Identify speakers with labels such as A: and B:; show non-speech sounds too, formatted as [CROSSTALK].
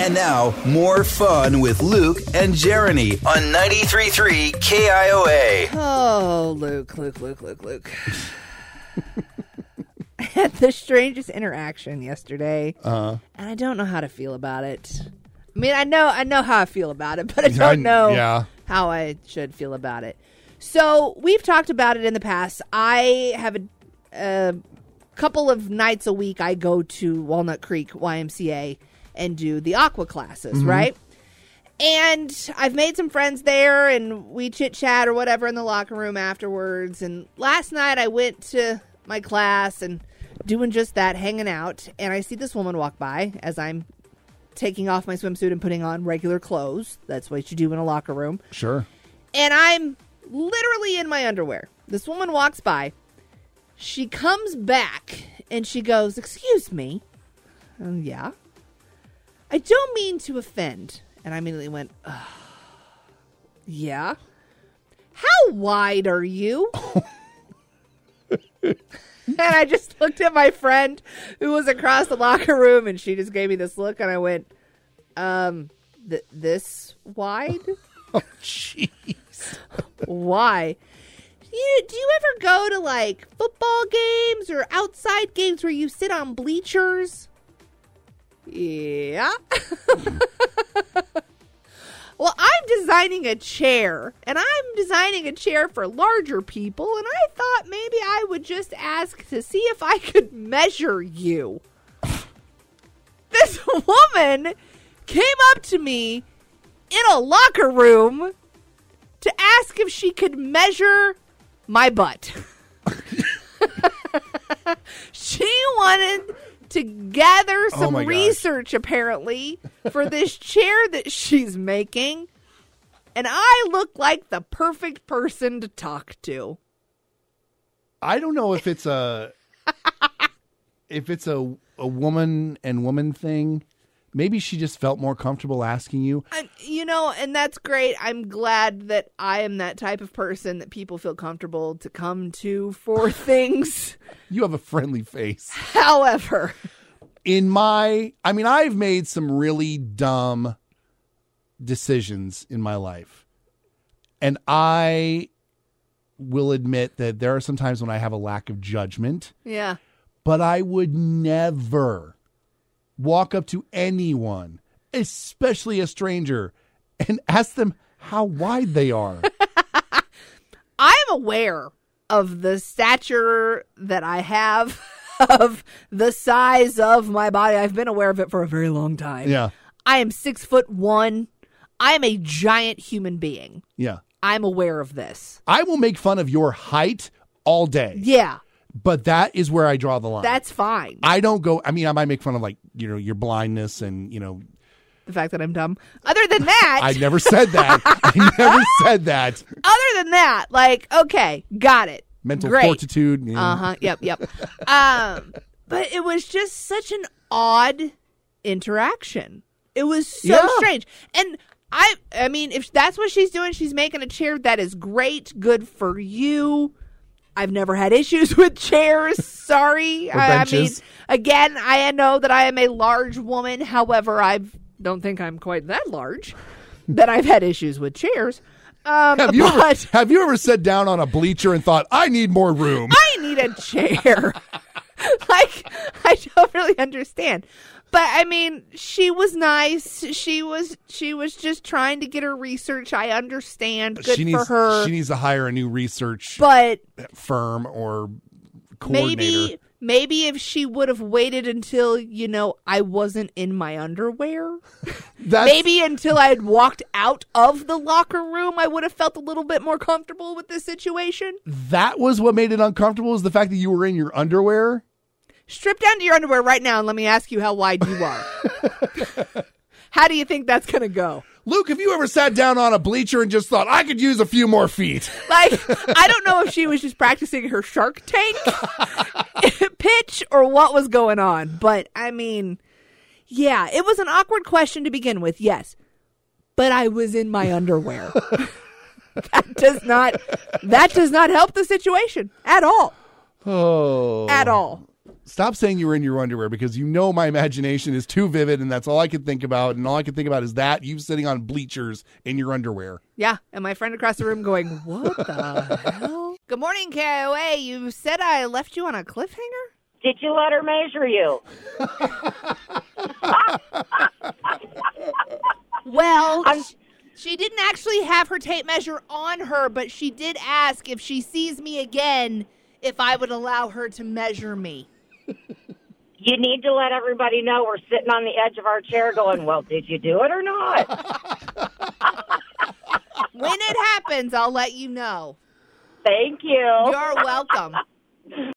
A: And now, more fun with Luke and Jeriney on 93.3 KIOA.
B: Oh, Luke, Luke, Luke, Luke, Luke. [LAUGHS] I had the strangest interaction yesterday, uh-huh. and I don't know how to feel about it. I mean, I know, I know how I feel about it, but I don't know
C: yeah.
B: how I should feel about it. So we've talked about it in the past. I have a, a couple of nights a week. I go to Walnut Creek YMCA and do the aqua classes,
C: Mm-hmm.
B: right? And I've made some friends there and we chit chat or whatever in the locker room afterwards. And last night I went to my class and doing just that, hanging out. And I see this woman walk by as I'm taking off my swimsuit and putting on regular clothes. That's what you do in a locker room.
C: Sure.
B: And I'm literally in my underwear. This woman walks by. She comes back and she goes, Excuse me. Um, yeah. I don't mean to offend. And I immediately went, Ugh. Yeah. How wide are you? [LAUGHS] and I just looked at my friend who was across the locker room and she just gave me this look and I went, um, th- this wide? [LAUGHS]
C: Oh, jeez.
B: Why? You, do you ever go to like football games or outside games where you sit on bleachers? Yeah. [LAUGHS] well, I'm designing a chair, and I'm designing a chair for larger people, and I thought maybe I would just ask to see if I could measure you. This woman came up to me in a locker room to ask if she could measure my butt. [LAUGHS] she wanted to gather
C: Oh
B: some
C: my
B: research, apparently, for this [LAUGHS] chair that she's making. And I look like the perfect person to talk to.
C: I don't know if it's a [LAUGHS] if it's a a woman and woman thing. Maybe she just felt more comfortable asking you.
B: I, you know, and that's great. I'm glad that I am that type of person that people feel comfortable to come to for [LAUGHS] things.
C: You have a friendly face.
B: However,
C: in my I mean I've made some really dumb decisions in my life. And I will admit that there are some times when I have a lack of judgment,
B: yeah.
C: but I would never walk up to anyone, especially a stranger, and ask them how wide they are. [LAUGHS]
B: I'm aware of the stature that I have, [LAUGHS] of the size of my body. I've been aware of it for a very long time.
C: yeah.
B: I am six foot one. I am a giant human being.
C: Yeah.
B: I'm aware of this.
C: I will make fun of your height all day,
B: Yeah,
C: but that is where I draw the line.
B: that's fine.
C: I don't go. I mean, I might make fun of like you know your blindness and you know.
B: the fact that I'm dumb. Other than that,
C: I never said that. [LAUGHS] I never said that.
B: other than that, like, okay, got it.
C: Mental
B: Great.
C: fortitude.
B: Uh huh. Yep. Yep. um, but it was just such an odd interaction. It was so
C: Yeah.
B: strange, and I, I mean, if that's what she's doing, she's making a chair. That is great. Good for you. I've never had issues [LAUGHS] with chairs. Sorry.
C: Or
B: I, I mean, again, I know that I am a large woman. However, I don't think I'm quite that large. [LAUGHS] that I've had issues with chairs. Um,
C: Have you ever
B: but
C: have you ever sat down on a bleacher and thought I need more room?
B: I need a chair. [LAUGHS] like I don't really understand. But I mean, she was nice. She was she was just trying to get her research. I understand. Good
C: she needs
B: for her.
C: she needs to hire a new research
B: but
C: firm or coordinator.
B: maybe maybe if she would have waited until, you know, I wasn't in my underwear. [LAUGHS] Maybe until I had walked out of the locker room, I would have felt a little bit more comfortable with this situation.
C: that was what made it uncomfortable is the fact that you were in your underwear.
B: Strip down to your underwear right now and let me ask you how wide you are. [LAUGHS] how do you think that's going to go?
C: Luke, have you ever sat down on a bleacher and just thought I could use a few more feet? [LAUGHS]
B: Like, I don't know if she was just practicing her Shark Tank [LAUGHS] pitch or what was going on, but I mean, yeah, it was an awkward question to begin with, yes. But I was in my underwear. that does not that does not help the situation at all.
C: Oh.
B: At all.
C: Stop saying you were in your underwear because you know my imagination is too vivid and that's all I can think about. And all I can think about is that you sitting on bleachers in your underwear.
B: Yeah, and my friend across the room going, What the hell? Good morning, KIOA. You said I left you on a cliffhanger?
D: Did you let her measure you?
B: Well,
D: I'm-
B: she didn't actually have her tape measure on her, but she did ask if she sees me again if I would allow her to measure me.
D: You need to let everybody know we're sitting on the edge of our chair going, Well, did you do it or not?
B: When it happens, I'll let you know.
D: Thank you.
B: You're welcome.